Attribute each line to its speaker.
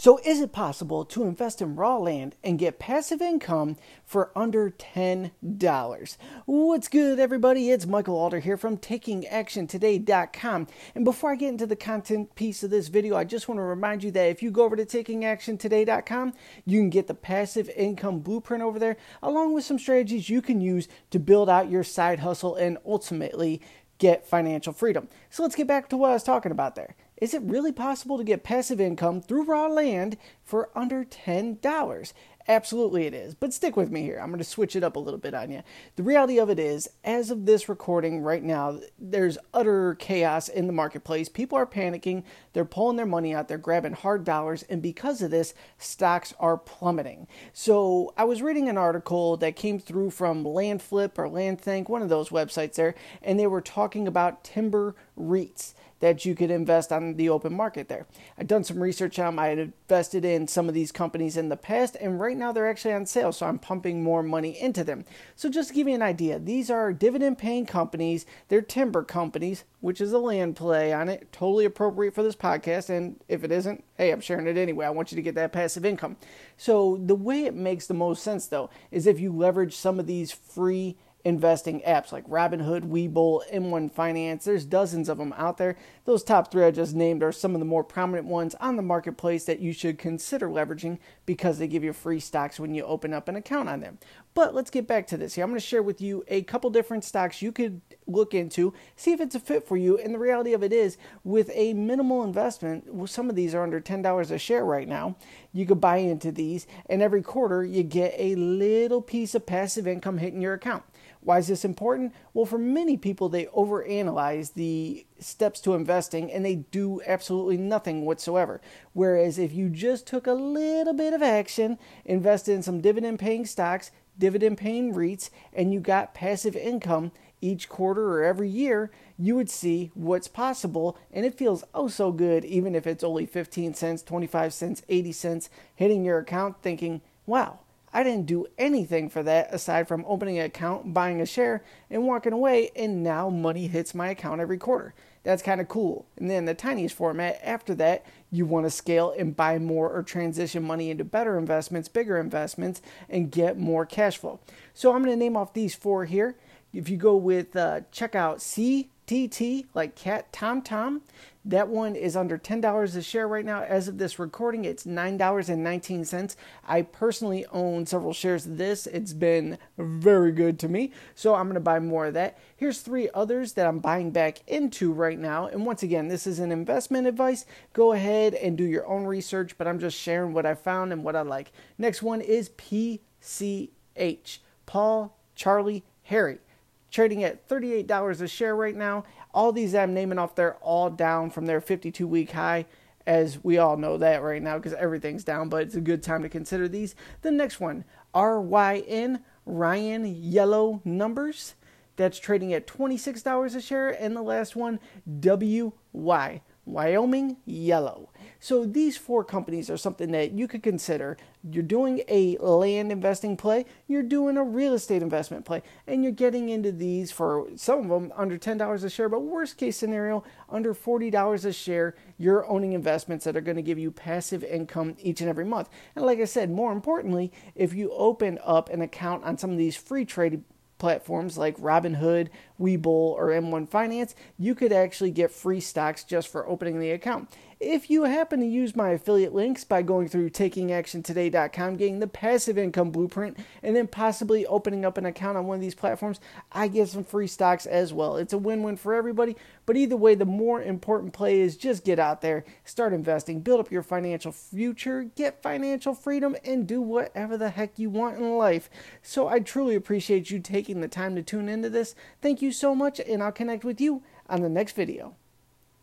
Speaker 1: So, is it possible to invest in raw land and get passive income for under $10? What's good, everybody? It's Michael Alder here from TakingActionToday.com. And before I get into the content piece of this video, I just want to remind you that if you go over to TakingActionToday.com, you can get the passive income blueprint over there, along with some strategies you can use to build out your side hustle and ultimately get financial freedom. So, let's get back to what I was talking about there. Is it really possible to get passive income through raw land for under $10? Absolutely, it is. But stick with me here. I'm going to switch it up a little bit on you. The reality of it is, as of this recording right now, there's utter chaos in the marketplace. People are panicking. They're pulling their money out. They're grabbing hard dollars. And because of this, stocks are plummeting. So I was reading an article that came through from Landflip or Landthink, one of those websites there, and they were talking about timber REITs that you could invest on the open market there. I've done some research on them. I had invested in some of these companies in the past, and right now they're actually on sale, so I'm pumping more money into them. So, just to give you an idea, these are dividend paying companies, they're timber companies, which is a land play on it, totally appropriate for this podcast. And if it isn't, hey, I'm sharing it anyway. I want you to get that passive income. So, the way it makes the most sense, though, is if you leverage some of these free investing apps like Robinhood, Webull, M1 Finance. There's dozens of them out there. Those top three I just named are some of the more prominent ones on the marketplace that you should consider leveraging because they give you free stocks when you open up an account on them. But let's get back to this here. I'm going to share with you a couple different stocks you could look into, see if it's a fit for you. And the reality of it is, with a minimal investment, well, some of these are under $10 a share right now. You could buy into these, and every quarter you get a little piece of passive income hitting your account. Why is this important? Well, for many people, they overanalyze the steps to investing and they do absolutely nothing whatsoever. Whereas if you just took a little bit of action, invested in some dividend paying stocks, dividend paying REITs, and you got passive income each quarter or every year, you would see what's possible. And it feels oh so good, even if it's only 15 cents, 25 cents, 80 cents hitting your account, thinking, wow I didn't do anything for that aside from opening an account, buying a share, and walking away, and now money hits my account every quarter. That's kind of cool. And then the tiniest format, after that, you want to scale and buy more or transition money into better investments, bigger investments, and get more cash flow. So I'm going to name off these four here. If you go with uh, check out CTT, like Cat Tom Tom, that one is under $10 a share right now. As of this recording, it's $9.19. I personally own several shares of this. It's been very good to me. So I'm going to buy more of that. Here's three others that I'm buying back into right now. And once again, this is an investment advice. Go ahead and do your own research, but I'm just sharing what I found and what I like. Next one is PCH Paul, Charlie, Harry trading at $38 a share right now. All these I'm naming off, they're all down from their 52 week high, as we all know that right now because everything's down, but it's a good time to consider these. The next one, RYN, Ryan Yellow Numbers. That's trading at $26 a share. And the last one, WY, Wyoming Yellow. So these four companies are something that you could consider. You're doing a land investing play, you're doing a real estate investment play, and you're getting into these for some of them under $10 a share, but worst case scenario, under $40 a share, you're owning investments that are going to give you passive income each and every month. And like I said, more importantly, if you open up an account on some of these free trade platforms like Robinhood, Webull, or M1 Finance, you could actually get free stocks just for opening the account. If you happen to use my affiliate links by going through takingactiontoday.com, getting the passive income blueprint, and then possibly opening up an account on one of these platforms, I get some free stocks as well. It's a win win for everybody. But either way, the more important play is just get out there, start investing, build up your financial future, get financial freedom, and do whatever the heck you want in life. So I truly appreciate you taking the time to tune into this. Thank you so much, and I'll connect with you on the next video.